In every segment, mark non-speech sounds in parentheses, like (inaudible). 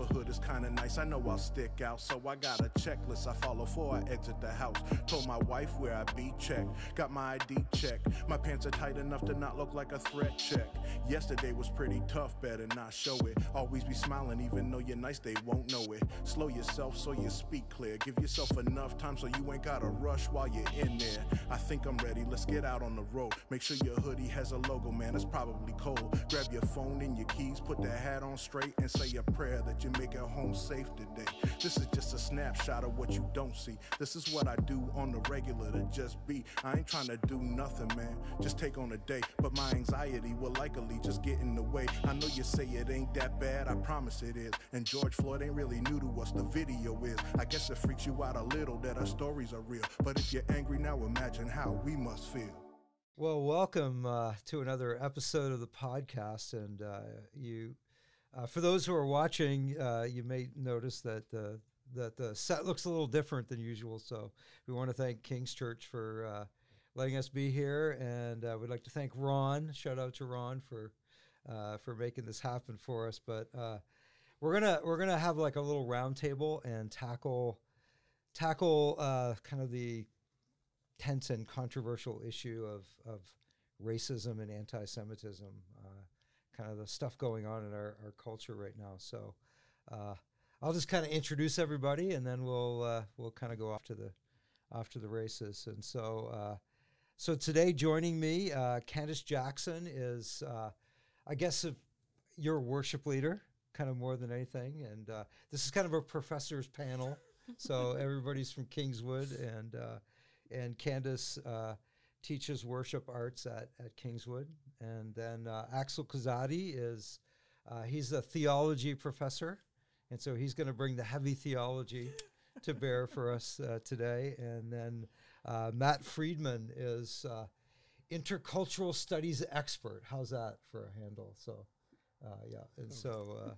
neighborhood is kinda nice. I know I'll stick out, so I got a checklist I follow before I exit the house. Told my wife where I be check. Got my ID check. My pants are tight enough to not look like a threat check. Yesterday was pretty tough, better not show it. Always be smiling, even though you're nice, they won't know it. Slow yourself so you speak clear. Give yourself enough time so you ain't gotta rush while you're in there. I think I'm ready, let's get out on the road. Make sure your hoodie has a logo, man, it's probably cold. Grab your phone and your keys, put that hat on straight, and say a prayer that you make it home safe today. This is just a snapshot of what you don't see. This is what I do on the regular to just be. I ain't trying to do nothing, man. Just take on a day. But my anxiety will likely just get in the way. I know you say it ain't that bad, I promise it is. And George Floyd ain't really new to us, the video is. I guess it freaks you out a little that our stories are real. But if you're angry now, imagine how we must feel. Well, welcome uh, to another episode of the podcast. And uh, you, uh, for those who are watching, uh, you may notice that the that the set looks a little different than usual. So we want to thank King's Church for uh, letting us be here, and uh, we'd like to thank Ron. Shout out to Ron for for making this happen for us. But we're gonna we're gonna have like a little roundtable and tackle tackle kind of the tense and controversial issue of, of racism and anti-Semitism, uh, kind of the stuff going on in our, our culture right now. So uh, I'll just kind of introduce everybody, and then we'll uh, we'll kind of go off to the off to the races. And so uh, so today, joining me, uh, Candace Jackson is, uh, I guess, your worship leader, kind of more than anything. And this is kind of a professor's panel. so (laughs) everybody's from Kingswood and and Candace uh, teaches worship arts at, at Kingswood. And then uh, Axel Kazadi is, uh, he's a theology professor. And so he's going to bring the heavy theology (laughs) to bear for us uh, today. And then uh, Matt Friedman is uh, intercultural studies expert. How's that for a handle? So, yeah. And so,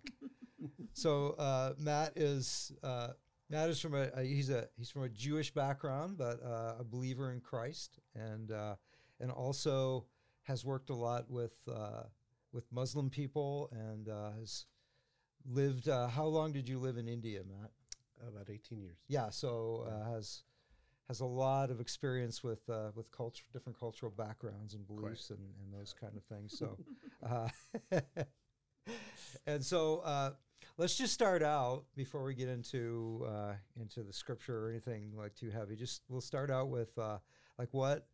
so Matt is Matt is from a, a, he's a he's from a Jewish background, but uh, a believer in Christ, and uh, and also has worked a lot with uh, with Muslim people, and uh, has lived. Uh, how long did you live in India, Matt? About eighteen years. Yeah, so uh, has has a lot of experience with with culture, different cultural backgrounds and beliefs, and, and those kind of things. So, (laughs) (laughs) and so let's just start out before we get into uh, into the scripture or anything like too heavy. Just we'll start out with uh, like what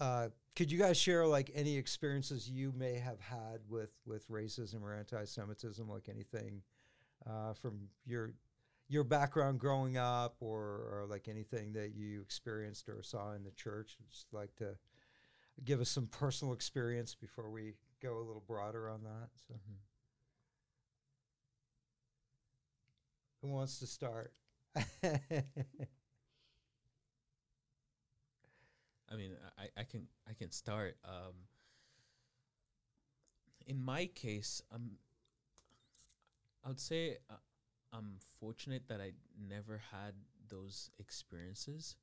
uh, could you guys share like any experiences you may have had with with racism or anti-Semitism, like anything uh, from your your background growing up, or, or like anything that you experienced or saw in the church? Just like to give us some personal experience before we go a little broader on that. So. Mm-hmm. Who wants to start? (laughs) I mean, I, I can I can start. Um, in my case, I'm. I would say uh, I'm fortunate that I never had those experiences,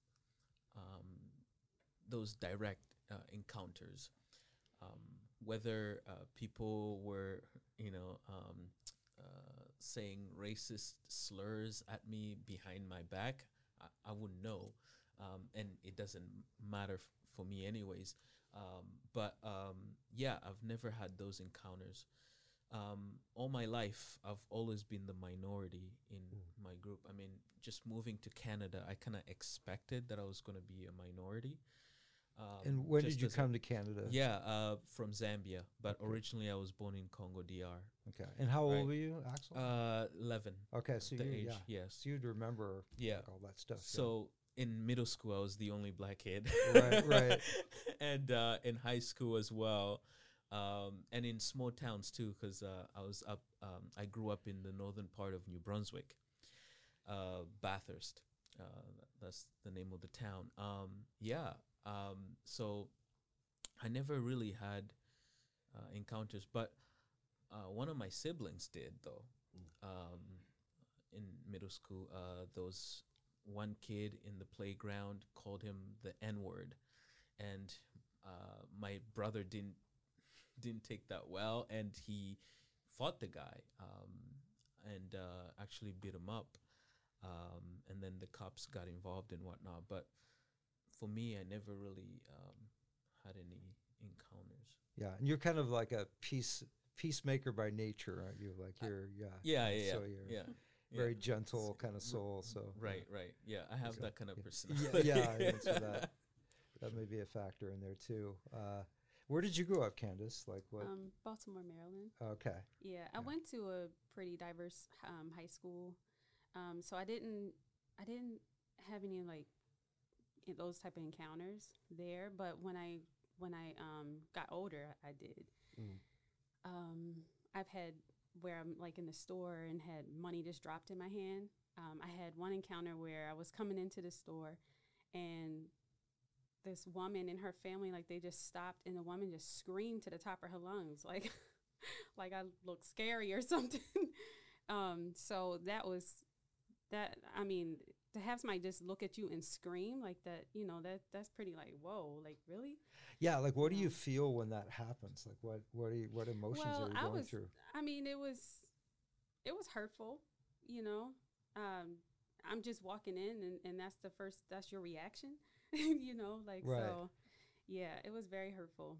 um, those direct uh, encounters. Um, whether uh, people were, you know, um, uh, saying racist slurs at me behind my back, I, I wouldn't know. Um, and it doesn't matter f- for me, anyways. Um, but um, yeah, I've never had those encounters. Um, all my life, I've always been the minority in mm. my group. I mean, just moving to Canada, I kind of expected that I was going to be a minority. Um, and when did you come to Canada? Yeah, uh, from Zambia, but okay. originally I was born in Congo DR. Okay. And how right. old were you, Axel? Uh, eleven. Okay, so the you, age, yeah. yes. So you'd remember, yeah, like, all that stuff. So yeah. In middle school, I was the only black kid. right, right. (laughs) and uh, in high school as well, um, and in small towns too, because uh, I was up. Um, I grew up in the northern part of New Brunswick, uh, Bathurst. Uh, that's the name of the town. Um, yeah, um, so I never really had uh, encounters, but uh, one of my siblings did though. Mm. Um, in middle school, uh, there was one kid in the playground called him the N word, and uh, my brother didn't didn't take that well, and he fought the guy. Um, and uh, actually beat him up. Um, and then the cops got involved and whatnot. But for me, I never really um, had any encounters. Yeah, and you're kind of like a peace peacemaker by nature, aren't you? Like you're yeah, Yeah, yeah, So yeah, you're yeah. very yeah. gentle kind of soul. So Right, right. Yeah, I have So, that kind of yeah. personality. Yeah, yeah, yeah, (laughs) so that- that may be a factor in there too. Uh, where did you grow up, Candace? Like what? Um, Baltimore, Maryland. okay, Yeah, I went to a pretty diverse um, high school, um, so I didn't I didn't have any like those type of encounters there. But when I when I um, got older, I did. Mm. Um, I've had where I'm like in the store and had money just dropped in my hand. Um, I had one encounter where I was coming into the store, and this woman and her family like they just stopped, and the woman just screamed to the top of her lungs, (laughs) like like I look scary or (laughs) something. um, so that was that. I mean, to have somebody just look at you and scream like that, you know, that that's pretty like whoa, like really. yeah. Like what do you feel when that happens? Like what what do you, what emotions Well, are you I going was- through? I mean, it was it was hurtful, you know. Um, I'm just walking in, and, and that's the first. That's your reaction, (laughs) you know. Like Right. so, yeah. It was very hurtful.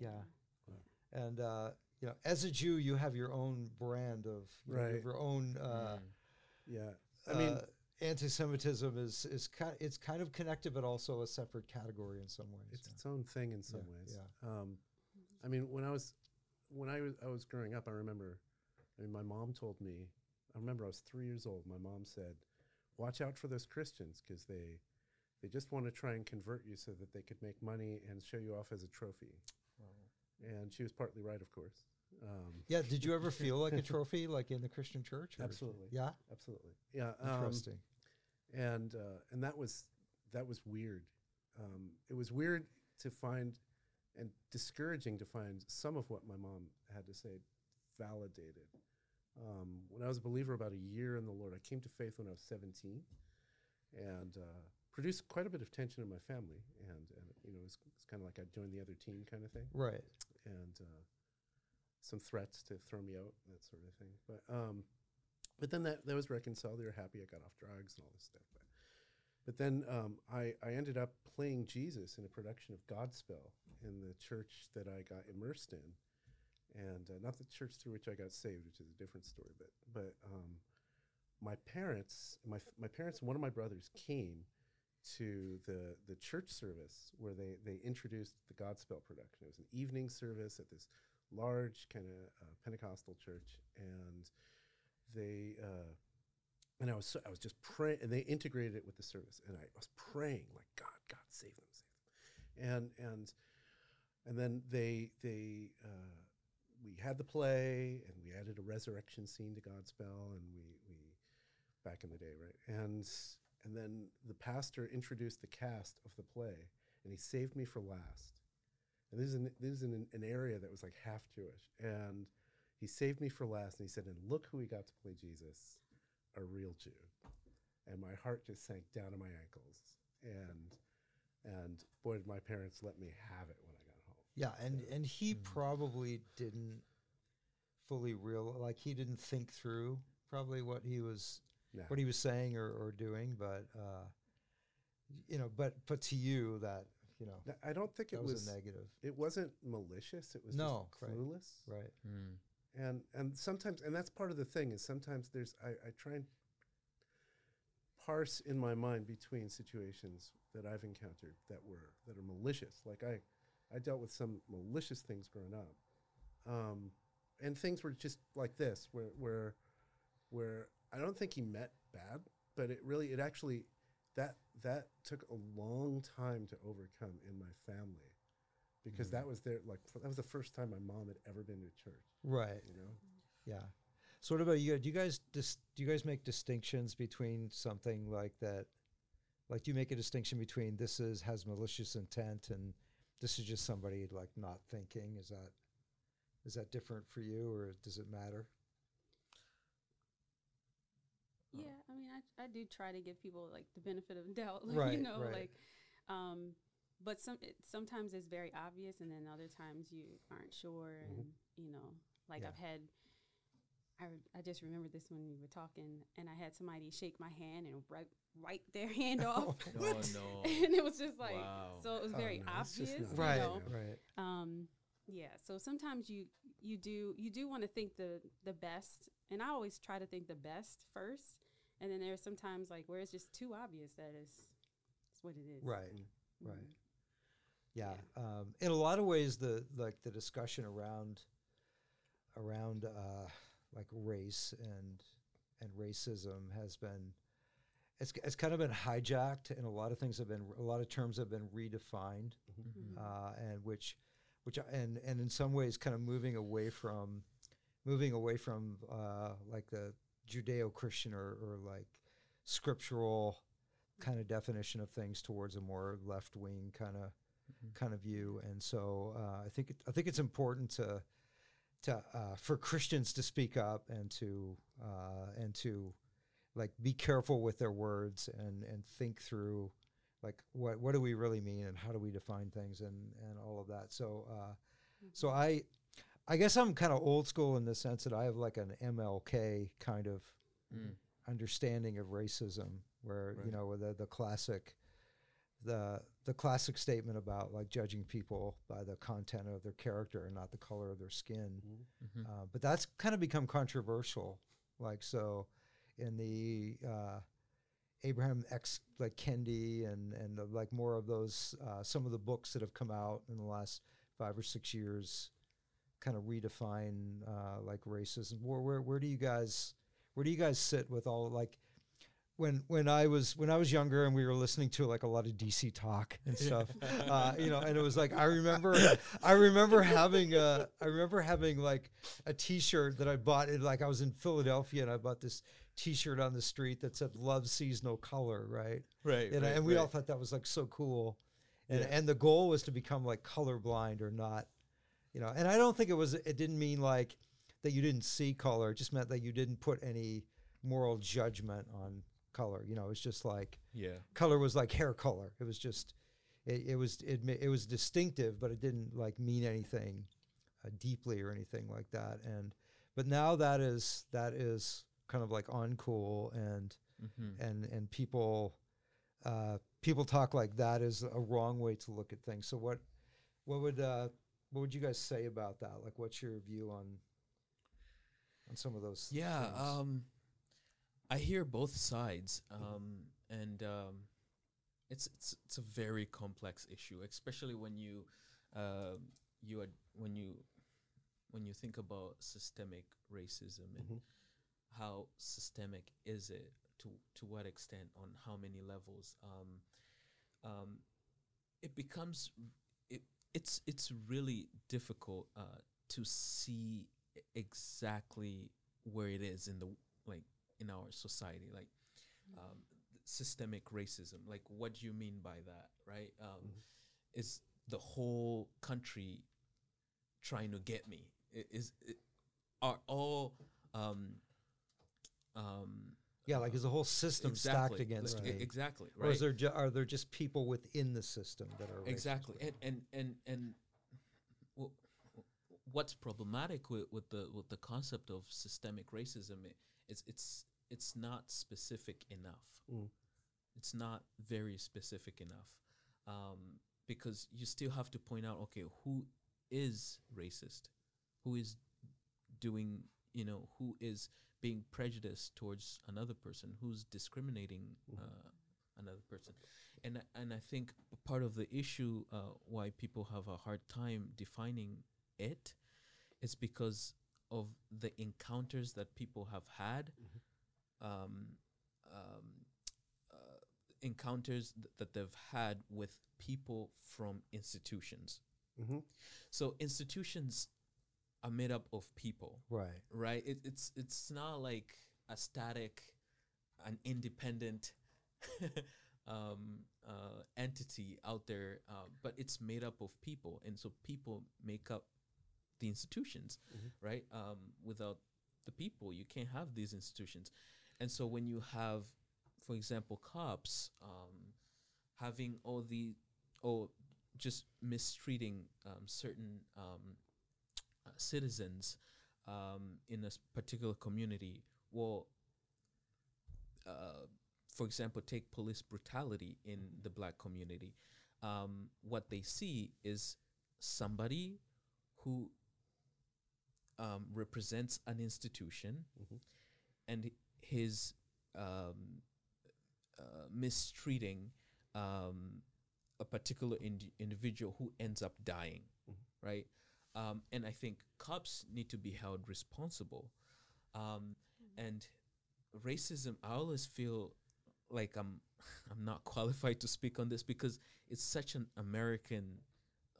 Yeah. Yeah. And uh, you know, as a Jew, you have your own brand of you, know, you have your own. Uh, Mm. Yeah. I mean, uh, anti-Semitism is is kind it's kind of connected, but also a separate category in some ways. it's yeah. its own thing in some Yeah, ways. yeah. Um, I mean, when I was when I was I was growing up, I remember. I mean, my mom told me. I remember I was three years old. My mom said, "Watch out for those Christians because they they just want to try and convert you so that they could make money and show you off as a trophy." Wow. And she was partly right, of course. Um, Yeah. Did you ever (laughs) feel like a trophy, like in the Christian church? or- Absolutely. Yeah. absolutely. Yeah. Um, Interesting. And uh, and that was that was weird. Um, it was weird to find and discouraging to find some of what my mom had to say validated. Um, when I was a believer, about a year in the Lord, I came to faith when I was 17, and uh, produced quite a bit of tension in my family. And, and you know, it was, it's kind of like I joined the other team kind of thing right. and uh, some threats to throw me out, that sort of thing. But um, but then that that was reconciled. They were happy I got off drugs and all this stuff. But but then um, I I ended up playing Jesus in a production of Godspell in the church that I got immersed in, and uh, not the church through which I got saved, which is a different story. But but um, my parents, my my parents, and one of my brothers came to the the church service where they they introduced the Godspell production. It was an evening service at this large kind of uh, Pentecostal church, and they uh, and I was I was just praying, and they integrated it with the service, and I was praying like God, God save them, save them, and and and then they they uh, we had the play, and we added a resurrection scene to Godspell, and we we back in the day, right, and and then the pastor introduced the cast of the play, and he saved me for last. And this is in, this is an, an area that was like half Jewish, and he saved me for last. And he said, "And look who we got to play Jesus, a real Jew." And my heart just sank down to my ankles. And and boy, did my parents let me have it when I got home. Yeah, and and he Mm. probably didn't fully real like he didn't think through probably what he was Yeah. what he was saying or, or doing, but uh, you know, but but to you that you know Th- I don't think it was, was. a negative, it wasn't malicious. It was No, just right. clueless. right? Mm. And and sometimes and that's part of the thing is sometimes there's I, I try and parse in my mind between situations that I've encountered that were that are malicious. Like I I dealt with some malicious things growing up. Um, and things were just like this where where where I don't think he meant bad, but it really it actually that that took a long time to overcome in my family because that was their like that was the first time my mom had ever been to church Right. you know Yeah. So what about you? Do you guys dis- do you guys make distinctions between something like that? Like, do you make a distinction between this is has malicious intent and this is just somebody like not thinking? Is that is that different for you, or does it matter? Yeah, I mean, I, I do try to give people like the benefit of doubt, (laughs) like, Right, you know, right. like, um, but some it, sometimes it's very obvious, and then other times you aren't sure, Mhm. and you know, like Yeah. I've had, I, I just remember this when we were talking, and I had somebody shake my hand and wipe, wipe their (laughs) hand off. Oh no. (laughs) and it was just like, Wow. so it was Oh, very no, obvious. you right, know? right. um yeah so sometimes you you do you do want to think the the best and i always try to think the best first and then there's sometimes like where it's just too obvious that is it's what it is Right, Mhm. right. Yeah. Um, in a lot of ways, the like the discussion around around uh, like race and and racism has been it's it's kind of been hijacked, and a lot of things have been a lot of terms have been redefined, Mhm. uh, and which which and and in some ways kind of moving away from moving away from uh, like the Judeo-Christian or, or like scriptural kind of definition of things towards a more left-wing kind of Mhm. kind of view. And so uh, I think it, I think it's important to to uh, for Christians to speak up and to uh, and to like be careful with their words and and think through like what what do we really mean and how do we define things and and all of that. So uh, so I I guess I'm kind of old school in the sense that I have like an MLK kind of Mm. understanding of racism where you know the the classic the the classic statement about like judging people by the content of their character and not the color of their skin Mhm. Mhm. uh, but that's kind of become controversial like so in the uh, Ibram X like Kendi and and uh, like more of those uh, some of the books that have come out in the last five or six years kind of redefine uh, like racism where, where where do you guys where do you guys sit with all like when when I was when I was younger and we were listening to like a lot of DC talk and stuff, uh, you know, and it was like I (laughs) remember I remember having a I remember having like a T-shirt that I bought. It like I was in Philadelphia and I bought this T-shirt on the street that said "Love sees no color," right? Right. and, right, and we all thought that was like so cool and Yeah. and the goal was to become like colorblind or not you know and i don't think it was it didn't mean like that you didn't see color it just meant that you didn't put any moral judgment on color you know it's just like Yeah. color was like hair color it was just it, it was it, it was distinctive but it didn't like mean anything uh, deeply or anything like that and but now that is that is kind of like uncool and Mm-hmm. and and people uh, people talk like that is a wrong way to look at things. So what what would uh, what would you guys say about that? Like, what's your view on on some of those? Yeah, um, I hear both sides, um, and um, it's it's it's a very complex issue, especially when you uh, you ad- when you when you think about systemic racism and Mhm. how systemic is it to to what extent on how many levels um, um, it becomes it it's it's really difficult uh, to see exactly where it is in the like in our society like um, systemic racism like what do you mean by that right? Um, Mhm. is the whole country trying to get me? Is it, are all um, um, yeah, like is the whole system stacked against like, me, exactly or is there ju- are there just people within the system that are exactly. and and and and well, what's problematic with, with the with the concept of systemic racism i- is it's it's not specific enough. Mm. it's not very specific enough um, because you still have to point out okay who is racist? Who is doing you know who is being prejudiced towards another person? Who's discriminating Mhm. uh, another person? And I- and I think part of the issue uh, why people have a hard time defining it is because of the encounters that people have had um, um, uh, encounters th- that they've had with people from institutions Mhm. so institutions are made up of people right right? It, it's it's not like a static, an independent (laughs) um, uh, entity out there, uh, but it's made up of people, and so people make up the institutions, Mhm. right? Um, without the people, you can't have these institutions, and so when you have, for example, cops um, having all the, or just mistreating um, certain um, uh, citizens um, in a particular community, well, uh, for example, take police brutality in the black community. Um, what they see is somebody who um, represents an institution, Mhm. and his um, uh, mistreating um, a particular indi- individual who ends up dying, Mhm. right? Um, and I think cops need to be held responsible. Um, and racism, I always feel like I'm (laughs) I'm not qualified to speak on this because it's such an American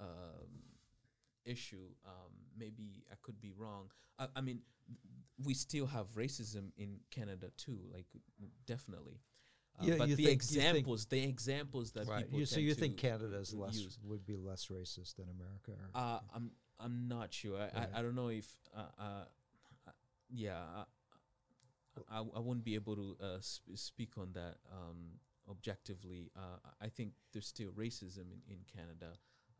um, issue. Um, maybe I could be wrong. I, I mean, we still have racism in Canada too, like definitely. Uh, Yeah, but the think- you think- examples, the examples that right. people You, so you think Canada Canada's less use. would be less racist than America? Or Uh, I'm I'm not sure. I, Right. I, I don't know if uh, uh, yeah I, I, I wouldn't be able to uh, sp- speak on that um, objectively. Uh, I think there's still racism in, in Canada,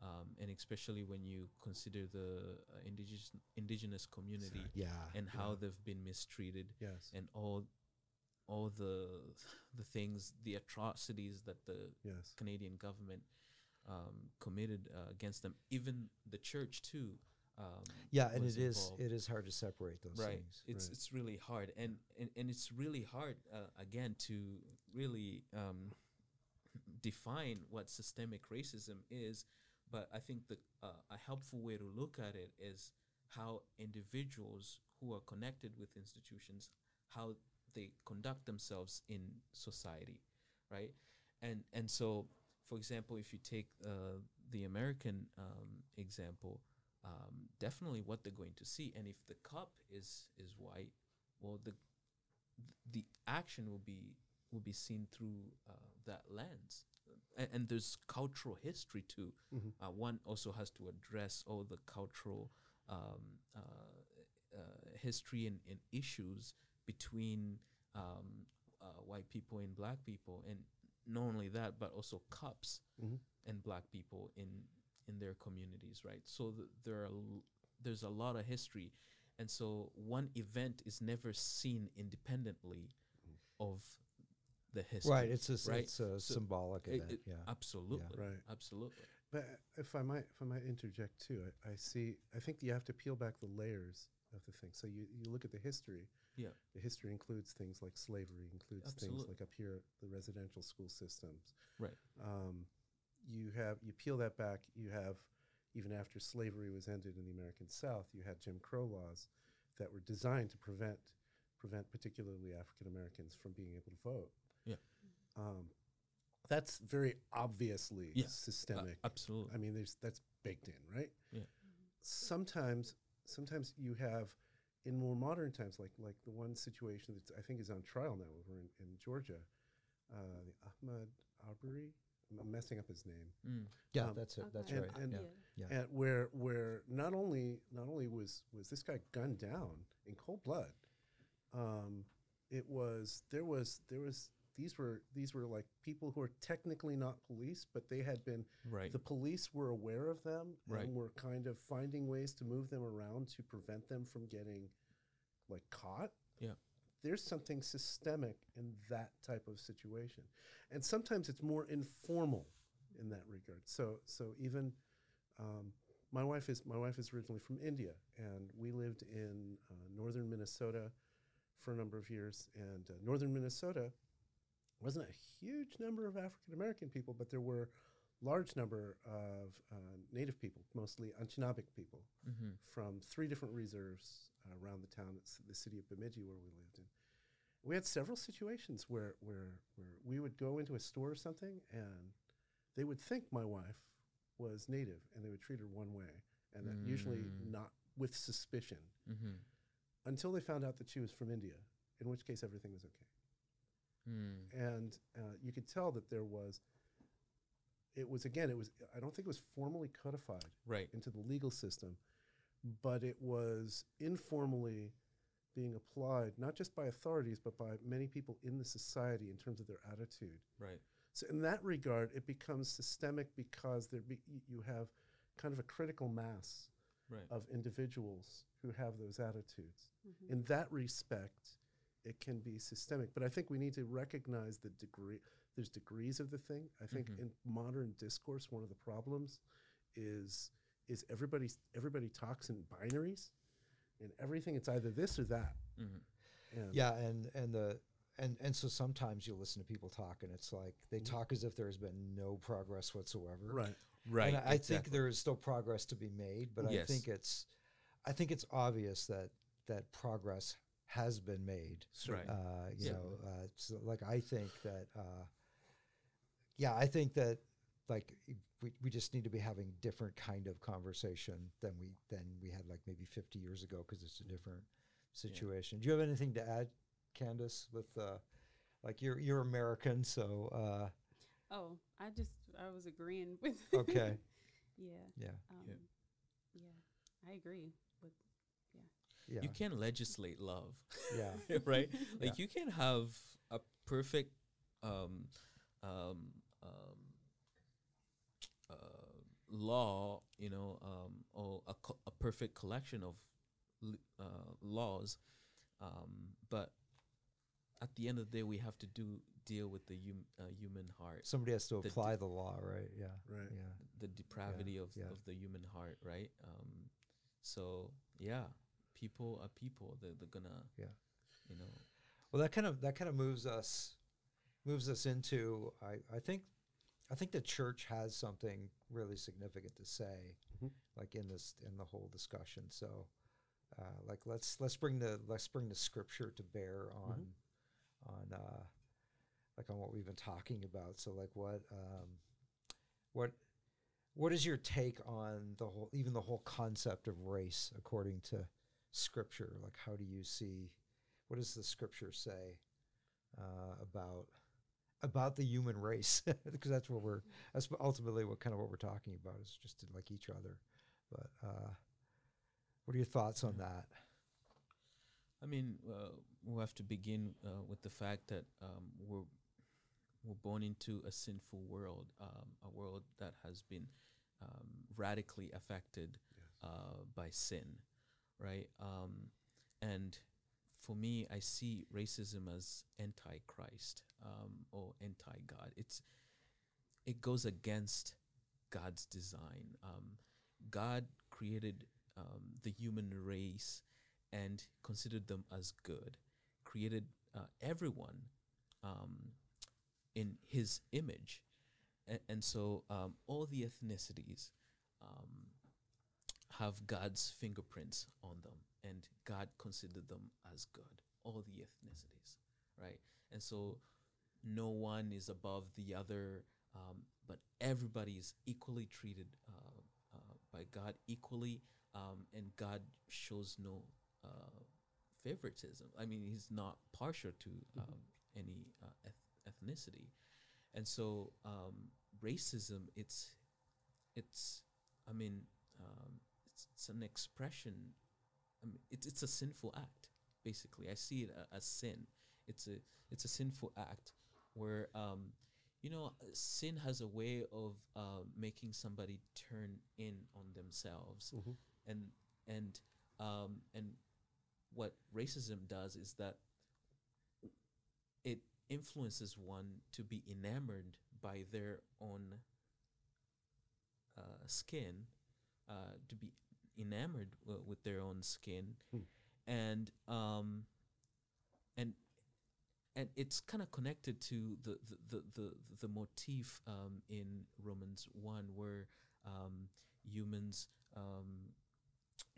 um, and especially when you consider the uh, indigenous indigenous community yeah. and how yeah. they've been mistreated Yes. and all all the the things the atrocities that the Yes. Canadian government um, committed uh, against them. Even the church too. Um, yeah, and it is involved. it is hard to separate those right. things. It's Right. it's really hard, and and, and it's really hard uh, again to really um, define what systemic racism is. But I think the uh, a helpful way to look at it is how individuals who are connected with institutions, how they conduct themselves in society, right? And and so, for example, if you take uh, the American um, example, um, definitely what they're going to see, and if the cup is is white, well, the the action will be will be seen through uh, that lens. And, and there's cultural history too. Mhm. Uh, one also has to address all the cultural um, uh, uh, history and, and issues between um, uh, white people and black people, and not only that, but also cops Mhm. and black people in in their communities, right? So th- there are l- there's a lot of history, and so one event is never seen independently of the history. Right. It's a, s- right? it's a So symbolic it- event. it- yeah. absolutely, Right. absolutely. But if I might, if I might interject too, I, I see. I think you have to peel back the layers of the thing. So you, you look at the history. Yeah. The history includes things like slavery, includes Absolutely. things like up here the residential school systems. Right. Um, you have you peel that back. You have even after slavery was ended in the American South, you had Jim Crow laws that were designed to prevent prevent particularly African Americans from being able to vote. Yeah. Um, that's very obviously Yeah. Uh, systemic. absolutely. I mean, there's that's baked in, right? Yeah. Sometimes, sometimes you have, in more modern times, like like the one situation that I think is on trial now over in, in Georgia, uh, the Ahmaud Arbery. I'm messing up his name. Mm. yeah, um, that's it. That's and- right. and- yeah. Yeah. And where where not only not only was was this guy gunned down in cold blood, um, it was there was there was these were these were like people who are technically not police, but they had been Right. the police were aware of them Right. and were kind of finding ways to move them around to prevent them from getting like caught. Yeah. There's something systemic in that type of situation. And sometimes it's more informal in that regard. So so even um, my wife is my wife is originally from India, and we lived in uh, northern Minnesota for a number of years. And uh, northern Minnesota wasn't a huge number of African American people, but there were large number of uh, Native people, mostly Anishinaabe people, mm-hmm. from three different reserves uh, around the town, it's the city of Bemidji, where we lived in. We had several situations where, where, where we would go into a store or something, and they would think my wife was Native, and they would treat her one way, and that usually Mm. not with suspicion, Mm-hmm. until they found out that she was from India, in which case everything was okay Mm. and uh, you could tell that there was it was again it was i don't think it was formally codified Right. into the legal system but it was informally being applied not just by authorities but by many people in the society in terms of their attitude Right. so in that regard it becomes systemic because there be, you have kind of a critical mass Right. of individuals who have those attitudes. Mhm. In that respect, it can be systemic. But I think we need to recognize the degree. There's degrees of the thing. I think Mhm. in modern discourse, one of the problems is is everybody everybody talks in binaries, and everything it's either this or that. Mhm. And Yeah, and and the and and so sometimes you listen to people talk, and it's like they Mhm. talk as if there has been no progress whatsoever. right. Right. And I, I think there is still progress to be made, but I think it's, I think it's obvious that that progress has been made. Right. Uh, you Yeah. know, uh, so like I think that, uh, yeah, I think that like we, we just need to be having different kind of conversation than we than we had like maybe 50 years ago because it's a different situation. Do you have anything to add, Candace? With uh, like you're you're American, so uh, Oh, I just I was agreeing with. okay, (laughs) yeah. yeah, Um, Yeah. yeah. I agree with. Yeah, You can't legislate love. yeah, (laughs) right? Yeah. Like you can have a perfect um, um, um, uh, law, you know, um, or a, co- a perfect collection of li- uh, laws, um, but at the end of the day, we have to do deal with the hum- uh, human heart, Somebody has to The apply di- the law, right? Yeah, Right. yeah. the depravity of, yeah. of the human heart, right? Um, so yeah, people are people. They're, they're gonna, Yeah. you know, Well, that kind of that kind of moves us moves us into I, I think I think the church has something really significant to say, Mhm. like in this in the whole discussion. So, uh, like let's let's bring the let's bring the scripture to bear on on uh, like on what we've been talking about. So, like what um, what what is your take on the whole even the whole concept of race according to scripture? Like, how do you see? what does the scripture say uh, about about the human race? (laughs) because that's what we're that's ultimately what kind of what we're talking about is just like each other. But uh, what are your thoughts on that? I mean, uh, we have to begin uh, with the fact that um, we're we're born into a sinful world, um, a world that has been um, radically affected uh, by sin, right? Um, and for me, I see racism as anti-Christ um, or anti-God. It's it goes against God's design. Um, God created um, the human race and considered them as good, created uh, everyone um, in His image, and so um, all the ethnicities um, have God's fingerprints on them, and God considered them as good. All the ethnicities, right? And so no one is above the other, um, but everybody is equally treated uh, uh, by God equally, um, and God shows no uh, favoritism. I mean, He's not partial to um, any uh, eth- ethnicity, and so um, racism. It's it's. I mean, um, it's, it's an expression. I mean, it's it's a sinful act. Basically, I see it as sin. It's a it's a sinful act where um, you know sin has a way of uh, making somebody turn in on themselves Mhm. and and um, and what racism does is that it influences one to be enamored by their own uh, skin, uh, to be enamored w- with their own skin, Hmm. and um, and and it's kind of connected to the the the the, the motif um, in Romans one where um, humans um,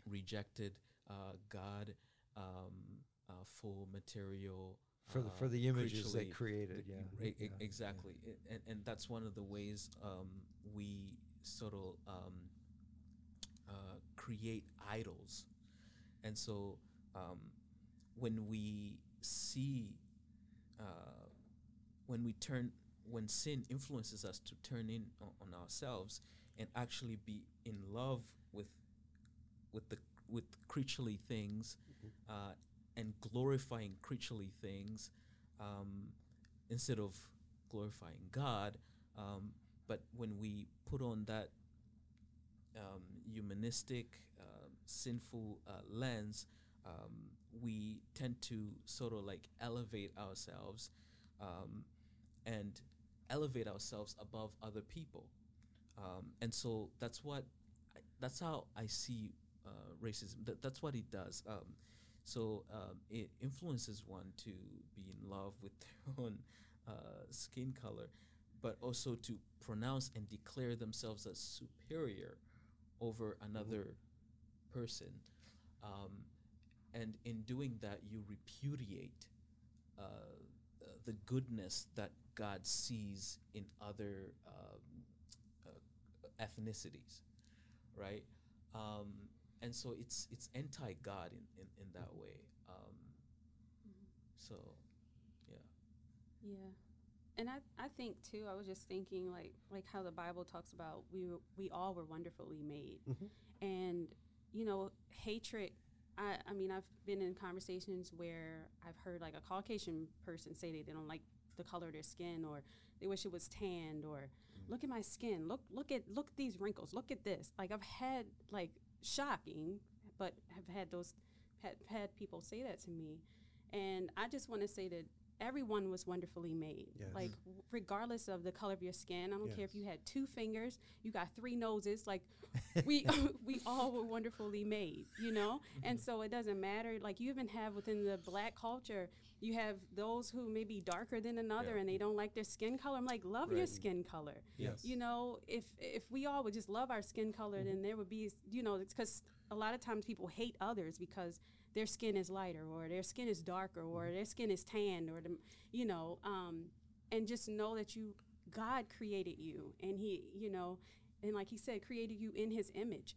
rejected uh, God um, uh, for material For the for uh, the images they created, the- yeah, e- yeah, exactly, I- and and that's one of the ways um, we sort of um, uh, create idols, and so um, when we see uh, when we turn when sin influences us to turn in o- on ourselves and actually be in love with with the with creaturely things uh, and glorifying creaturely things um, instead of glorifying God. Um, but when we put on that um, humanistic, um, sinful uh, lens, um, we tend to sort of like elevate ourselves um, and elevate ourselves above other people. Um, and so that's what, I, that's how I see uh, racism. That, that's what it does. Um, so um, it influences one to be in love with (laughs) their own uh, skin color, but also to pronounce and declare themselves as superior over another person. Um, and in doing that, you repudiate uh, the goodness that God sees in other um, uh, ethnicities, right? Um, and so it's it's anti-God in, in, in that way. Um, so, yeah. Yeah. And I, I think too, I was just thinking like like how the Bible talks about we were, we all were wonderfully made. Mhm. And you know, hatred I, I mean, I've been in conversations where I've heard like a Caucasian person say that they don't like the color of their skin or they wish it was tanned or look at my skin, look look at look at these wrinkles, look at this. Like I've had like shocking, but have had those had, had people say that to me. And I just want to say that everyone was wonderfully made. Yes. Like regardless of the color of your skin, I don't care if you had two fingers, you got three noses, like (laughs) we (laughs) we all were wonderfully made, you know? Mm-hmm. And so it doesn't matter like you even have within the black culture, you have those who may be darker than another Yeah. and they don't like their skin color. I'm like, love your skin color. Yes. You know, if if we all would just love our skin color, mm-hmm. then there would be, you know, because a lot of times people hate others because their skin is lighter or their skin is darker or their skin is tanned or the, you know, um, and just know that you, God created you and He, you know, and like He said, created you in His image.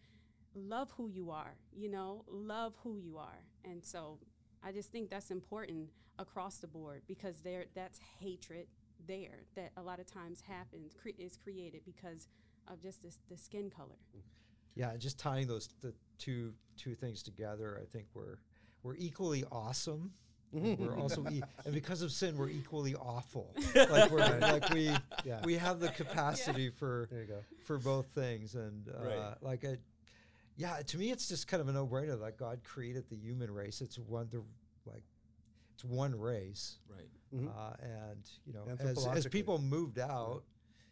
Love who you are, you know, love who you are, and so I just think that's important across the board because there that's hatred there that a lot of times happens cre- is created because of just this, the skin color. Yeah, just tying those the two two things together, I think we're we're equally awesome. we're also e- and because of sin, we're equally awful. (laughs) like we're like we Yeah. we have the capacity for you go. for both things, and uh, Right. like I, yeah, to me, it's just kind of a no brainer that God created the human race. It's one the like it's one race, Right. Mhm. uh, and you know, as, as people moved out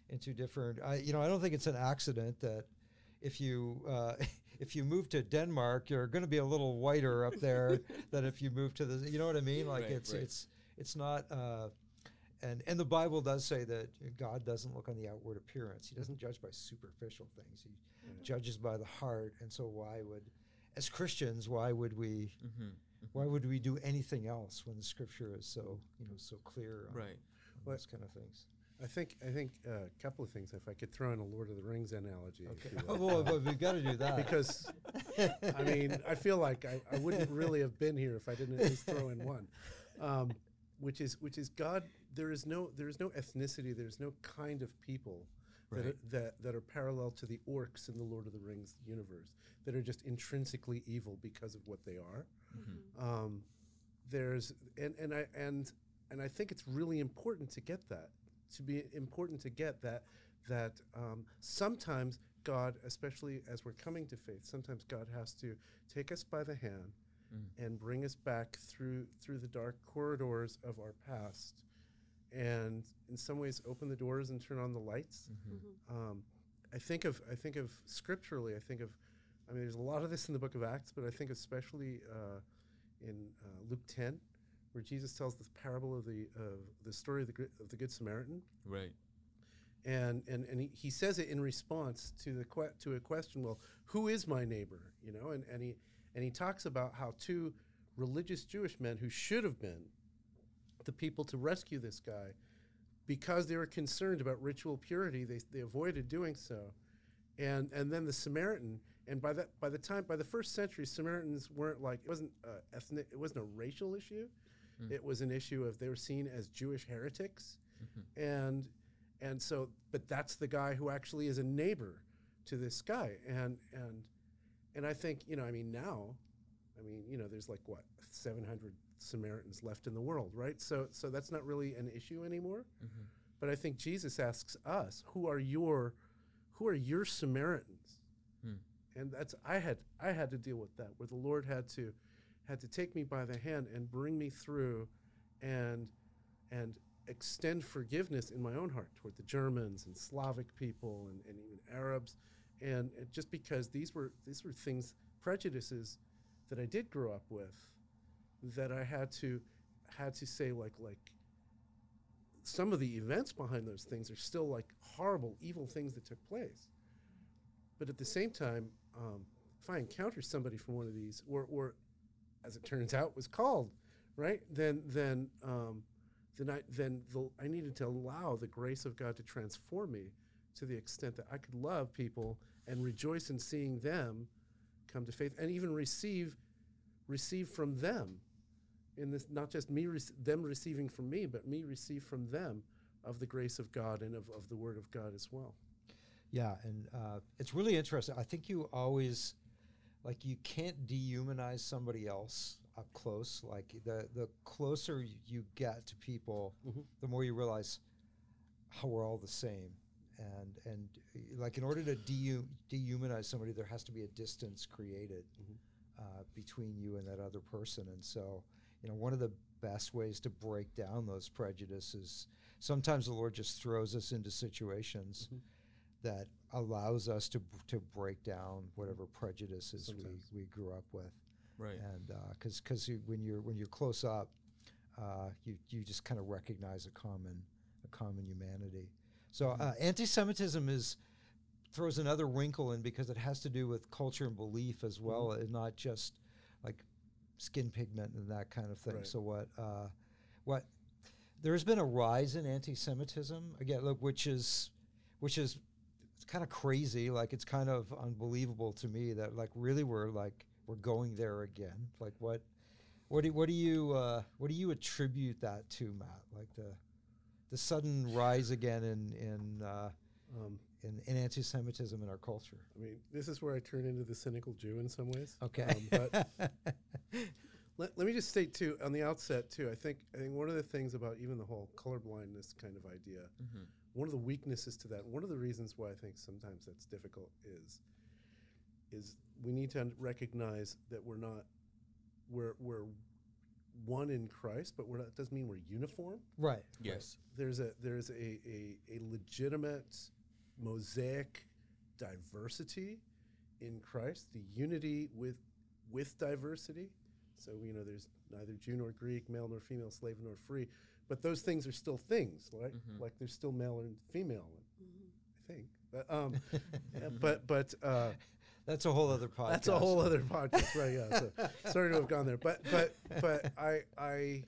into different, I, you know, I don't think it's an accident that if you uh, if you move to Denmark, you're going to be a little whiter up there (laughs) than if you move to the, you know what I mean? Like Right, it's right. it's it's not. Uh, and, and the Bible does say that God doesn't look on the outward appearance. He doesn't judge by superficial things. He judges by the heart. And so why would, as Christians, why would we Mm-hmm. why would we do anything else when the scripture is so you know so clear on, Right. on Well, those kind of things? I think I think uh, a couple of things. If I could throw in a Lord of the Rings analogy, Okay. Oh, (laughs) well, but we've got to do that because I mean I feel like I, I wouldn't really have been here if I didn't at least throw in one, um, which is which is God. There is no there is no ethnicity. There's no kind of people that, are, that that are parallel to the orcs in the Lord of the Rings universe that are just intrinsically evil because of what they are. Mm-hmm. Um, there's and and I and and I think it's really important to get that to be important to get that that um, sometimes God, especially as we're coming to faith, sometimes God has to take us by the hand Mm. and bring us back through through the dark corridors of our past, and in some ways open the doors and turn on the lights. Mm-hmm. Um, I think of I think of scripturally. I think of, I mean, there's a lot of this in the Book of Acts, but I think especially uh, in uh, Luke 10, where Jesus tells the parable of the of the story of the good, of the Good Samaritan, Right. and and and he, he says it in response to the que- to a question. Well, who is my neighbor? You know, and and he and he talks about how two religious Jewish men who should have been the people to rescue this guy because they were concerned about ritual purity they, they avoided doing so and and then the samaritan and by that by the time by the first century samaritans weren't like it wasn't ethnic it wasn't a racial issue it was an issue of they were seen as jewish heretics and and so but that's the guy who actually is a neighbor to this guy and and and i think you know i mean now I mean, you know, there's like what 700 Samaritans left in the world, right? So, so that's not really an issue anymore. Mm-hmm. But I think Jesus asks us, "Who are your, who are your Samaritans?" Hmm. and that's I had I had to deal with that, where the Lord had to had to take me by the hand and bring me through, and and extend forgiveness in my own heart toward the Germans and Slavic people and, and even Arabs, and, and just because these were these were things prejudices that I did grow up with, that I had to had to say like like some of the events behind those things are still like horrible, evil things that took place. But at the same time, um, if I encounter somebody from one of these, or, or as it turns out, was called, right? Then, then, um, then I then the, I needed to allow the grace of God to transform me to the extent that I could love people and rejoice in seeing them come to faith, and even receive receive from them in this not just me them receiving from me, but me receive from them of the grace of God and of, of the Word of God as well. Yeah, and uh, it's really interesting. I think you always like you can't dehumanize somebody else up close. Like the the closer you get to people, Mhm. the more you realize how we're all the same. And and like in order to dehu- dehumanize somebody, there has to be a distance created Mhm. uh, between you and that other person. And so, you know, one of the best ways to break down those prejudices. Sometimes the Lord just throws us into situations Mhm. that allows us to to break down whatever prejudices we, Sometimes. we grew up with, Right. and because because when you're when you're close up, uh, you you just kind of recognize a common a common humanity. So uh, anti-Semitism is throws another wrinkle in because it has to do with culture and belief as well, and not just like skin pigment and that kind of thing. Right. So what uh, what there's been a rise in anti-Semitism again, look, which is which is it's kind of crazy. Like it's kind of unbelievable to me that like really we're like we're going there again. Like what what do what do you uh, what do you attribute that to, Matt? Like the the sudden rise again in in uh, Um, in, in anti-Semitism in our culture. I mean, this is where I turn into the cynical Jew in some ways. Okay, Um, but (laughs) let, let me just state too on the outset too. I think I think one of the things about even the whole colorblindness kind of idea, Mm-hmm. One of the weaknesses to that, one of the reasons why I think sometimes that's difficult is is we need to recognize that we're not we're we're one in Christ, but we're not doesn't mean we're uniform. right. Yes. There's a there's a, a, a legitimate mosaic diversity in Christ, the unity with with diversity. So you know, there's neither Jew nor Greek, male nor female, slave nor free, but those things are still things, right? Mhm. Like there's still male and female, Mhm. I think. But um, but but uh, (laughs) That's a whole other podcast. that's a whole other podcast, right? Yeah. So (laughs) sorry to have gone there, but but but I I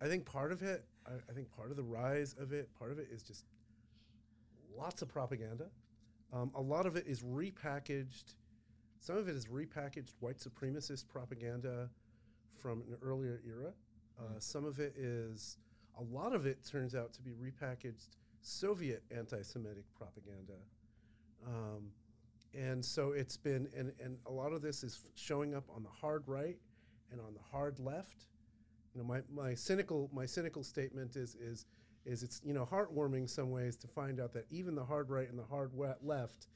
I think part of it, I, I think part of the rise of it, part of it is just lots of propaganda. Um, a lot of it is repackaged. Some of it is repackaged white supremacist propaganda from an earlier era. Uh, Some of it is, a lot of it turns out to be repackaged Soviet anti-Semitic propaganda. Um, and so it's been, and, and a lot of this is showing up on the hard right and on the hard left. You know, my, my cynical my cynical statement is is is it's you know heartwarming some ways to find out that even the hard right and the hard left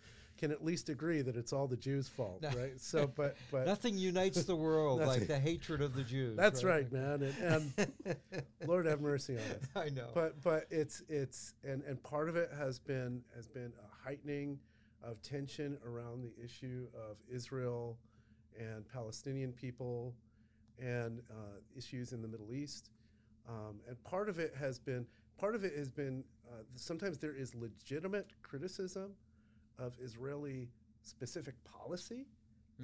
can at least agree that it's all the Jews' fault, No. (laughs) right? So, but but Nothing unites the world (laughs) like the hatred of the Jews. that's right, man, and, and (laughs) Lord have mercy on us. I know. But but it's it's and and part of it has been has been a heightening of tension around the issue of Israel and Palestinian people and uh, issues in the Middle East. Um, and part of it has been part of it has been uh, sometimes there is legitimate criticism of Israeli specific policy,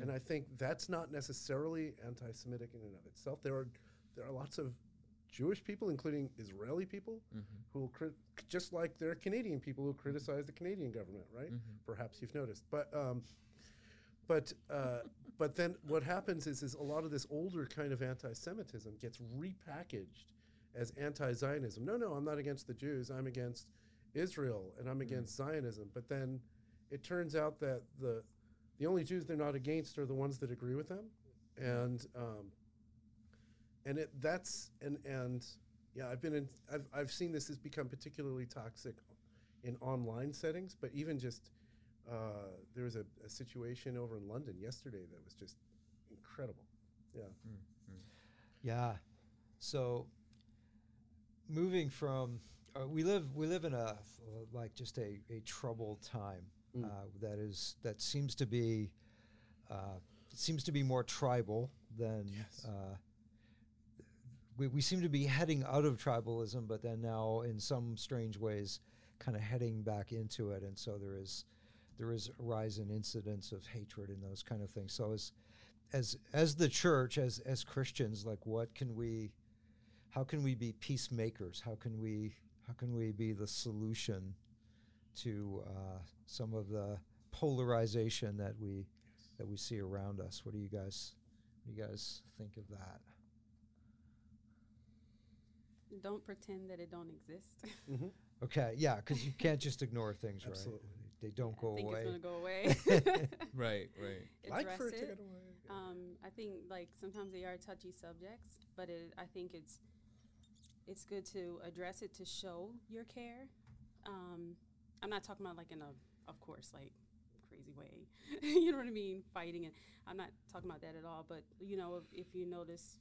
and I think that's not necessarily anti-Semitic in and of itself. There are there are lots of Jewish people, including Israeli people, Mm-hmm. who will crit- just like there are Canadian people who criticize the Canadian government, right? Mm-hmm. Perhaps you've noticed, but um, but uh, (laughs) but then what happens is is a lot of this older kind of anti-Semitism gets repackaged as anti-Zionism. No, no, I'm not against the Jews. I'm against Israel, and I'm against Zionism. But then it turns out that the the only Jews they're not against are the ones that agree with them, and um, and it that's and and yeah, I've been in I've I've seen this has become particularly toxic in online settings, but even just uh, there was a, a situation over in London yesterday that was just incredible. Yeah. Yeah. So moving from uh, we live we live in a like just a, a troubled time Mm. uh, that is that seems to be uh, seems to be more tribal than Yes. uh, we, we seem to be heading out of tribalism but then now in some strange ways kind of heading back into it and so there is there is a rise in incidents of hatred and those kind of things so as as as the church as as christians like what can we how can we be peacemakers how can we how can we be the solution to uh, some of the polarization that we that we see around us what do you guys what do you guys think of that Don't pretend that it don't exist. Mm-hmm. (laughs) okay yeah because you can't just ignore things right Absolutely. they don't I go think away it's gonna go away. (laughs) (laughs) Right, right. Like Address for it to it. get away. Um, I think like sometimes they are touchy subjects, but it, I think it's it's good to address it to show your care. Um, I'm not talking about like in a, of course, like crazy way. (laughs) you know what I mean? Fighting and I'm not talking about that at all. But you know, if, if you notice,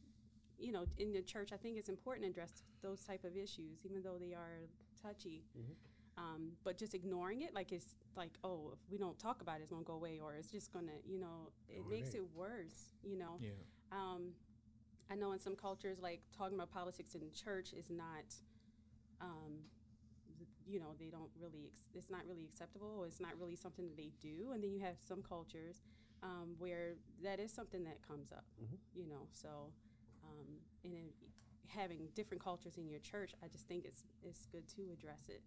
you know, in the church, I think it's important to address those type of issues, even though they are touchy. Mhm. Um, but just ignoring it, like it's like, oh, if we don't talk about it, it's gonna go away, or it's just gonna, you know, it makes away. it worse. You know, Yeah. um, I know in some cultures, like talking about politics in church is not, um, you know, they don't really, it's not really acceptable. Or it's not really something that they do. And then you have some cultures um, where that is something that comes up, Mhm. you know. So, um, and in having different cultures in your church, I just think it's it's good to address it.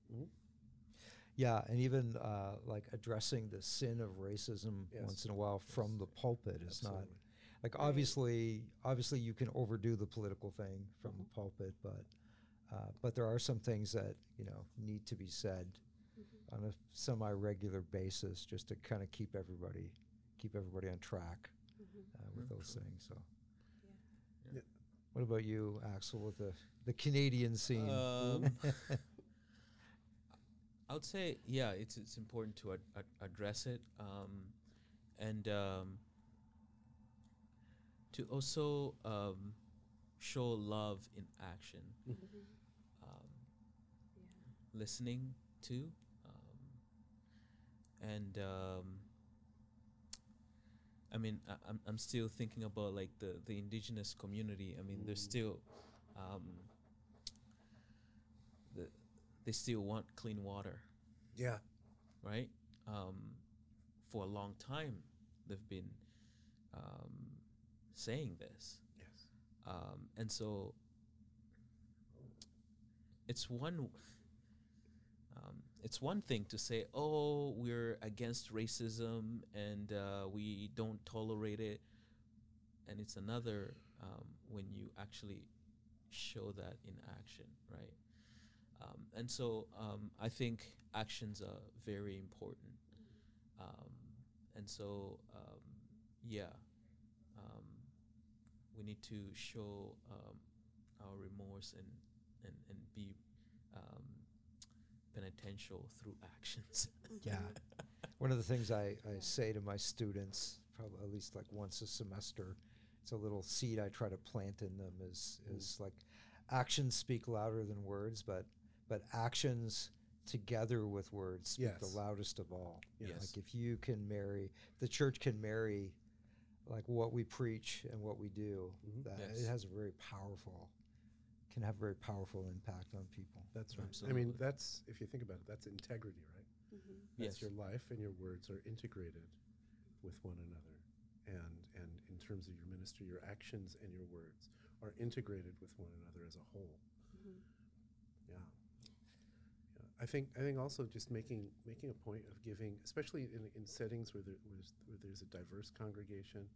Yeah, and even uh, like addressing the sin of racism Yes. once in a while from the pulpit is not Absolutely. like Right. obviously obviously you can overdo the political thing from the pulpit, but uh, but there are some things that you know need to be said on a semi-regular basis just to kind of keep everybody keep everybody on track uh, with Yeah, those true. things. So, Yeah. Yeah. what about you, Axel, with the the Canadian scene? Um, (laughs) I would say, yeah, it's it's important to ad- ad- address it, um, and um, to also um, show love in action, Mm-hmm. Listening to, um, and um, I mean, I, I'm I'm still thinking about like the the indigenous community. I mean, there's Mm. still um, the they still want clean water, Yeah. right? Um, for a long time, they've been um, saying this, Yes. um, and so it's one. It's one thing to say, "Oh, we're against racism and uh, we don't tolerate it," and it's another um, when you actually show that in action, right? Um, and so um, I think actions are very important. Um, and so, um, yeah, um, we need to show our remorse and, and, and be penitential through actions. (laughs) Yeah. One of the things I, I say to my students, probably at least like once a semester, it's a little seed I try to plant in them is is like actions speak louder than words, but but actions together with words speak Yes. the loudest of all. Yes. Like if you can marry the church can marry like what we preach and what we do, Mhm. that Yes. it has a very powerful can have a very powerful impact on people. That's right. I mean, that's if you think about it, that's integrity, right? Mm-hmm. That's Yes. your life and your words are integrated with one another. And and in terms of your ministry, your actions and your words are integrated with one another as a whole. Mm-hmm. Yeah. Yeah. I think I think also just making making a point of giving, especially in, in settings where, there, where, there's, where there's a diverse congregation,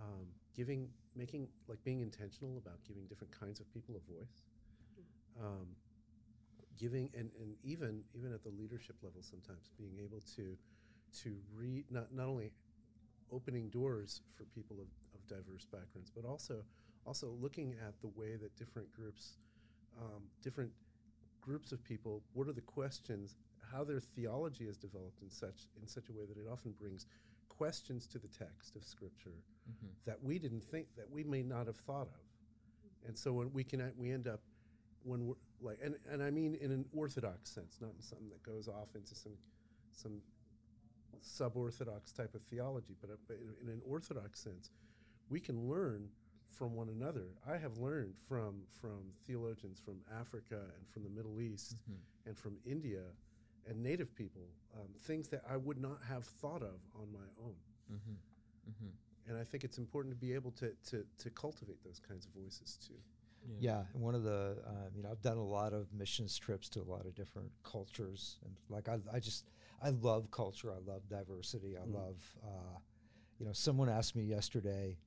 um, giving making like being intentional about giving different kinds of people a voice. Um, giving and, and even even at the leadership level sometimes being able to to read not not only opening doors for people of, of diverse backgrounds but also also looking at the way that different groups um, different groups of people what are the questions how their theology is developed in such in such a way that it often brings questions to the text of Scripture Mhm. that we didn't think that we may not have thought of, and so when we can we end up when we're like and, and I mean in an orthodox sense, not in something that goes off into some some sub-orthodox type of theology, but, but in, in an orthodox sense, we can learn from one another. I have learned from from theologians from Africa and from the Middle East Mhm. and from India and native people um, things that I would not have thought of on my own. Mhm. Mhm. And I think it's important to be able to, to, to cultivate those kinds of voices too. Yeah, and one of the, um, you know, I've done a lot of missions trips to a lot of different cultures, and like I, I just, I love culture. I love diversity. I Mm. love, uh, you know, someone asked me yesterday.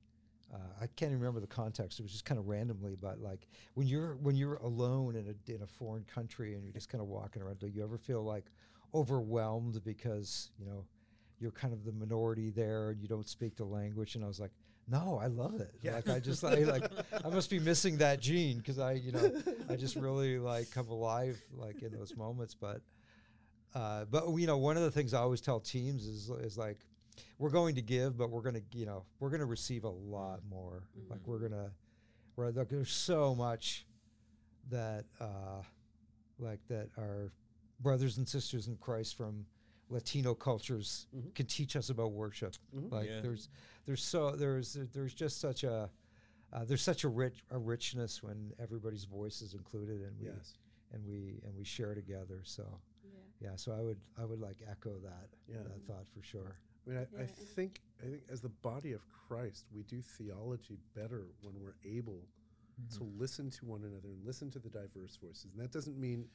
Uh, I can't even remember the context. It was just kind of randomly, but like when you're when you're alone in a in a foreign country and you're just kind of walking around, do you ever feel like overwhelmed because you know you're kind of the minority there and you don't speak the language? And I was like, no, I love it. Yeah. Like I just I, like I must be missing that gene because I you know I just really like come alive like in those moments. But uh, but you know one of the things I always tell teams is is like we're going to give, but we're gonna you know we're gonna receive a lot more. Like Mhm. we're gonna we're like there's so much that uh, like that our brothers and sisters in Christ from Latino cultures Mhm. can teach us about worship. Mhm. Like Yeah. there's there's so there's there's just such a uh, there's such a rich a richness when everybody's voice is included and we Yes. and we and we share together. So Yeah. yeah, so I would I would like echo that Yeah. that thought for sure. I mean, I, Yeah, I think I think as the body of Christ, we do theology better when we're able to listen to one another and listen to the diverse voices. And that doesn't mean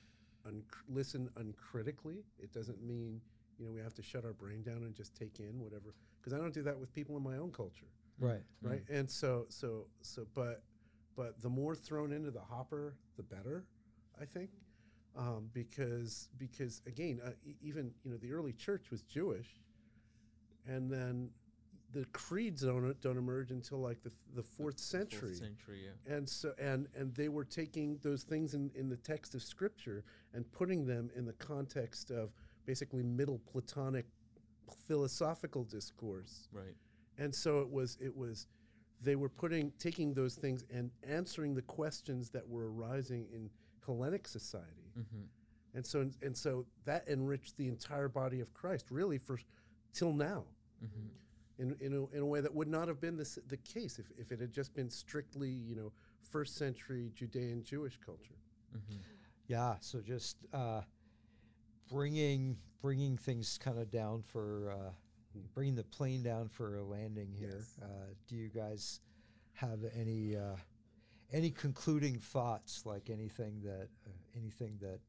un- listen uncritically. It doesn't mean you know we have to shut our brain down and just take in whatever. Because I don't do that with people in my own culture, Right. right? And so so so, but but the more thrown into the hopper, the better. I think. Um, because because again, uh, e- even you know the early church was Jewish, and then the creeds don't don't emerge until like the the fourth century. Fourth century, yeah. And so and and they were taking those things in, in the text of scripture and putting them in the context of basically middle Platonic philosophical discourse. Right. And so it was it was they were putting taking those things and answering the questions that were arising in Hellenic society. Mm-hmm. And so and so that enriched the entire body of Christ really for till now Mm-hmm. in, in, a, in a way that would not have been the, the case if, if it had just been strictly, you know, first century Judean Jewish culture. Mm-hmm. Yeah. So just uh, bringing bringing things kind of down for uh, bringing the plane down for a landing here. Yes. Uh, do you guys have any uh, any concluding thoughts? Like anything that uh, anything that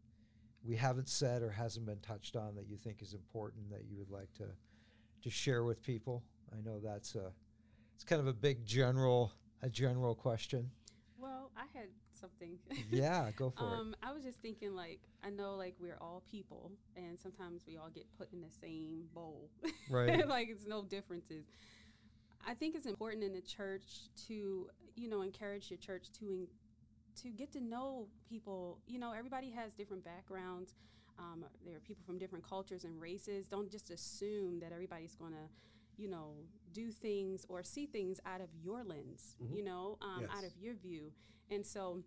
we haven't said or hasn't been touched on that you think is important that you would like to to share with people? I know that's a it's kind of a big general a general question. Well, I had something. yeah, go (laughs) for it. um, I was just thinking, like, I know, like, we're all people, and sometimes we all get put in the same bowl. Right. (laughs) like, it's no differences. I think it's important in the church to, you know, encourage your church to en- to get to know people. You know, everybody has different backgrounds. Um, there are people from different cultures and races. Don't just assume that everybody's going to, you know, do things or see things out of your lens. Mhm. You know, um, out of your view. And so,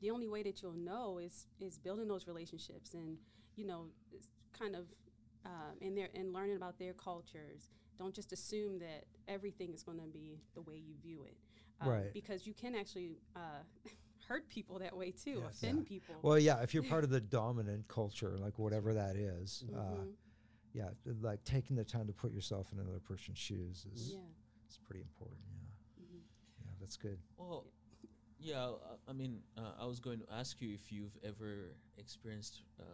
the only way that you'll know is is building those relationships and you know, kind of um, and their and learning about their cultures. Don't just assume that everything is going to be the way you view it, um, Right. Because you can actually uh, (laughs) hurt people that way too, Yes. offend Yeah. people. Well, yeah, if you're part of the (laughs) dominant culture, like whatever that is, uh, Mhm. Yeah, like taking the time to put yourself in another person's shoes is yeah. is pretty important. Yeah, Mhm. yeah, that's good. Well, yeah. I- I mean, uh, I was going to ask you if you've ever experienced um,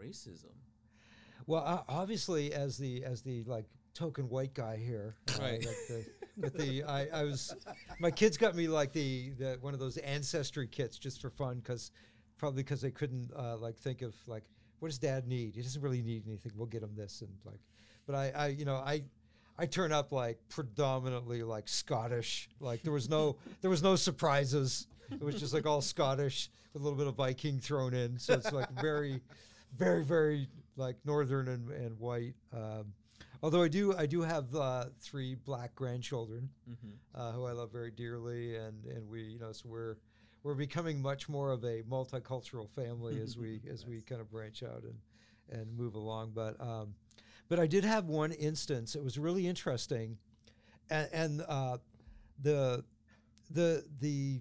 racism. Well, uh, obviously, as the as the like token white guy here, uh, Right. Like the, with the I, I was, my kids got me like the, the one of those ancestry kits just for fun because, probably because they couldn't uh, like think of like what does Dad need? He doesn't really need anything. We'll get him this and like, but I I you know I. I turn up like predominantly like Scottish. Like there was no (laughs) there was no surprises. It was just like all Scottish with a little bit of Viking thrown in. So it's like very very very like northern and, and white. Um, although I do I do have uh, three black grandchildren Mm-hmm. uh, who I love very dearly, and and we you know so we're we're becoming much more of a multicultural family as we (laughs) as we kind of branch out and and move along. But um, but I did have one instance. It was really interesting, and, and uh, the the the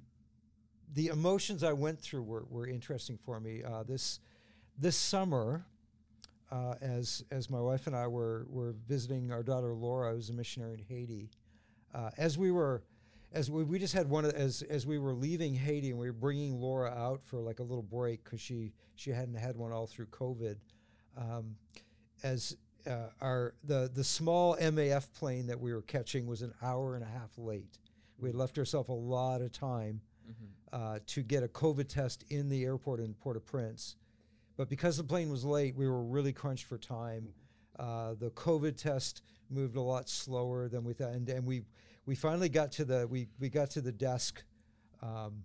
the emotions I went through were, were interesting for me. Uh, this this summer, uh, as as my wife and I were were visiting our daughter Laura, who's a missionary in Haiti, uh, as we were. As we, we just had one of, as as we were leaving Haiti and we were bringing Laura out for like a little break because she she hadn't had one all through COVID, um, as uh, our the the small MAF plane that we were catching was an hour and a half late. We had left ourselves a lot of time Mm-hmm. uh, to get a COVID test in the airport in Port-au-Prince, but because the plane was late, we were really crunched for time. Uh, the COVID test moved a lot slower than we thought, and, and we we finally got to the we we got to the desk, um,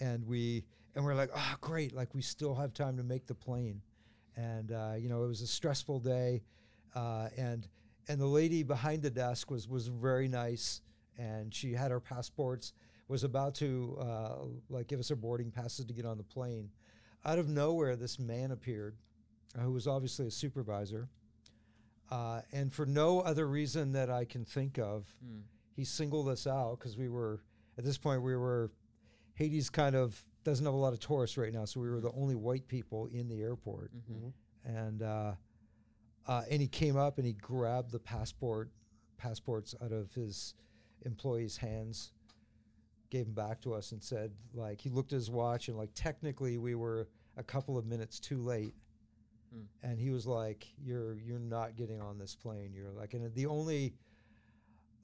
and, we and we're like, oh great, like we still have time to make the plane, and uh, you know it was a stressful day, uh, and and the lady behind the desk was was very nice, and she had our passports, was about to uh, like give us our boarding passes to get on the plane. Out of nowhere, this man appeared, uh, who was obviously a supervisor, uh, and for no other reason that I can think of, Mm. He singled us out because we were at this point we were Haiti's kind of doesn't have a lot of tourists right now, so we were the only white people in the airport, Mm-hmm. and uh, uh, and he came up and he grabbed the passport passports out of his employee's hands, gave them back to us, and said like he looked at his watch and like technically we were a couple of minutes too late. Hmm. And he was like, "You're you're not getting on this plane. You're like." And the only,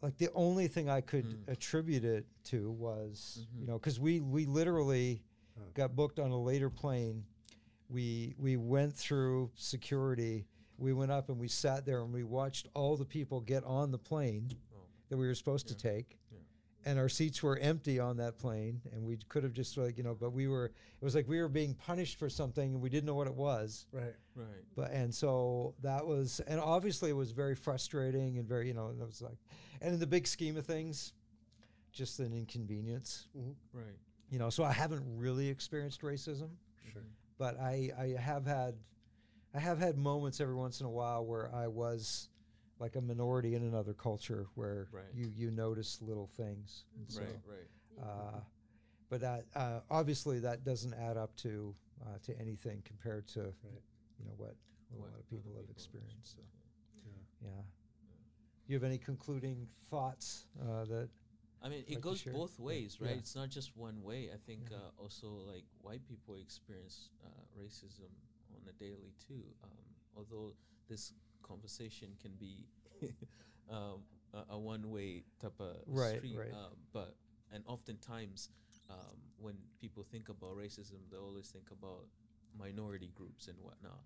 like the only thing I could Hmm. attribute it to was, you Mhm. know, because we we literally got booked on a later plane. We we went through security. We went up and we sat there and we watched all the people get on the plane Oh. that we were supposed Yeah. to take. And our seats were empty on that plane, and we could have just like you know, but we were. It was like we were being punished for something, and we didn't know what it was. Right. Right. But and so that was, and obviously it was very frustrating and very you know, and it was like, and in the big scheme of things, just an inconvenience, mm-hmm. Right. you know. So I haven't really experienced racism, Sure. but I I have had, I have had moments every once in a while where I was like a minority in another culture where Right. you you notice little things. And so, Right. Right. uh, but that uh, obviously that doesn't add up to uh, to anything compared to Right. you know what, what What a lot of other people have people experienced. So Yeah. yeah. You have any concluding thoughts uh, that? I mean, it goes both ways, Yeah. right? It's not just one way. I think Yeah. uh, also like white people experience uh, racism on a daily too. Um, although this conversation can be (laughs) um, a, a one-way type of Right, street, right. Uh, but and oftentimes um, when people think about racism, they always think about minority groups and whatnot.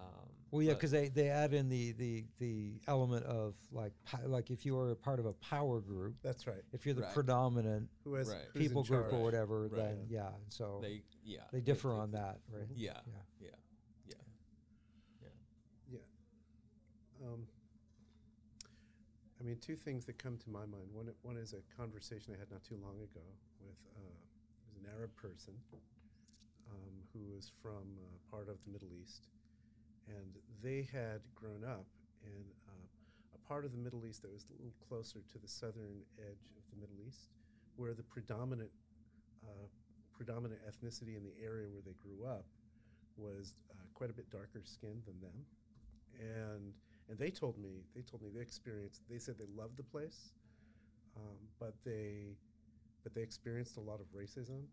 Um, Well, yeah, because they, they add in the, the, the element of like like if you are a part of a power group, That's right. if you're the Right. predominant Who has Right. people group or whatever, Right. then yeah, and so they, yeah they differ they- on they- that, right? Yeah, Yeah. yeah, yeah, yeah. Yeah. Um, I mean, two things that come to my mind. One, one is a conversation I had not too long ago with uh, was an Arab person um, who was from uh, part of the Middle East, and they had grown up in uh, a part of the Middle East that was a little closer to the southern edge of the Middle East, where the predominant uh, predominant ethnicity in the area where they grew up was uh, quite a bit darker skinned than them, and and they told me they told me they experienced they said they loved the place, um, but they but they experienced a lot of racism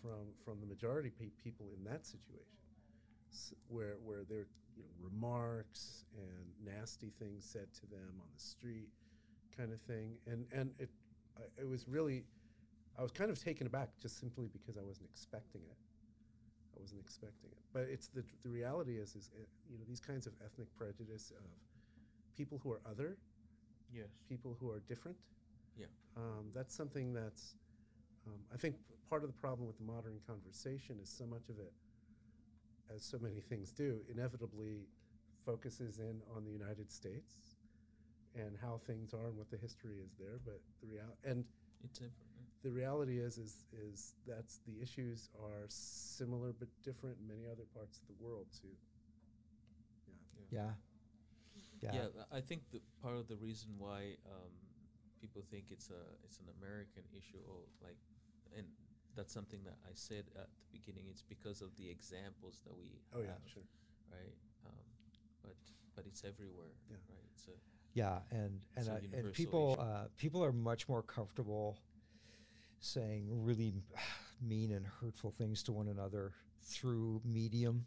from from the majority pe- people in that situation, where where there you know, remarks and nasty things said to them on the street, kind of thing, and and it it was really I was kind of taken aback just simply because I wasn't expecting it. I wasn't expecting it. But it's the the reality is is uh, you know these kinds of ethnic prejudice of people who are other, Yes. people who are different. Yeah. Um, that's something that's um, I think part of the problem with the modern conversation is so much of it as so many things do, inevitably focuses in on the United States and how things are and what the history is there. But the real and It's the reality is is is that's the issues are similar but different in many other parts of the world too. Yeah. Yeah. yeah. I think the part of the reason why um, people think it's a it's an American issue, or like, and that's something that I said at the beginning. It's because of the examples that we Oh yeah, have, sure. right? Um, but but it's everywhere, Yeah. right? It's a Yeah, and and uh, and people uh, people are much more comfortable saying really (sighs) mean and hurtful things to one another through medium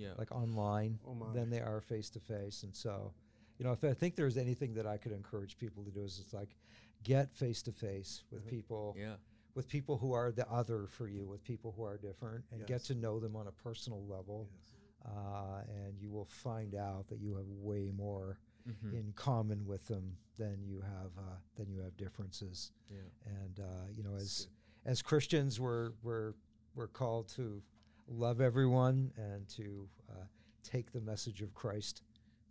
yeah. like online Oh than they are face to face. And so, you know, if I think there's anything that I could encourage people to do is it's like get face to face with Mhm. people yeah. with people who are the other for you, with people who are different, and get to know them on a personal level. Yes. Uh, and you will find out that you have way more Mm-hmm. in common with them than you have uh, than you have differences. yeah. And uh, you know, That's as good. as Christians, we're we're we're called to love everyone and to uh, take the message of Christ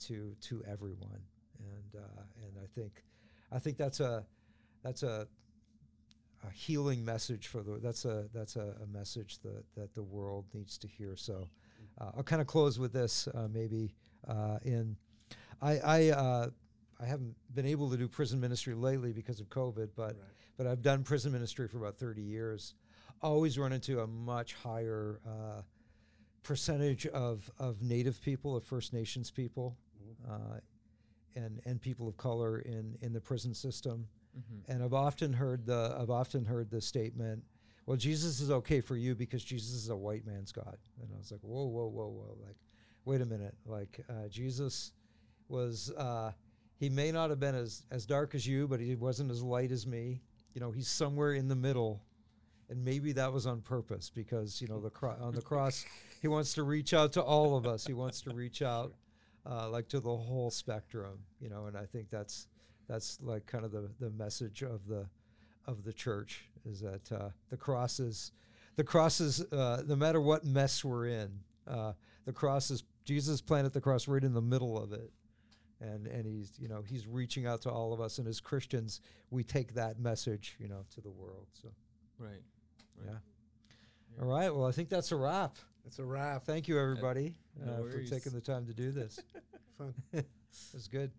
to to everyone. And uh, and I think I think that's a that's a a healing message for the that's a that's a, a message that that the world needs to hear. So uh, I'll kind of close with this uh, maybe uh, in I I uh, I haven't been able to do prison ministry lately because of COVID, but right. but I've done prison ministry for about 30 years. Always run into a much higher uh, percentage of, of Native people, of First Nations people, Mhm. uh, and and people of color in, in the prison system. Mm-hmm. And I've often heard the I've often heard the statement, "Well, Jesus is okay for you because Jesus is a white man's God." And I was like, "Whoa, whoa, whoa, whoa! Like, wait a minute! Like, uh, Jesus was uh, he may not have been as as dark as you, but he wasn't as light as me. You know, he's somewhere in the middle." And maybe that was on purpose because you know the cro- on the (laughs) cross, he wants to reach out to all of us. He wants to reach out, uh, like to the whole spectrum. You know, and I think that's that's like kind of the, the message of the of the church is that uh, the cross is the cross is uh, no matter what mess we're in uh, the cross is jesus planted the cross right in the middle of it and and he's you know he's reaching out to all of us and as christians we take that message you know to the world so Right. Right. yeah Yeah. all right well i think that's a wrap That's a wrap. thank you everybody no uh, for taking the time to do this (laughs) Fun. (laughs) it was good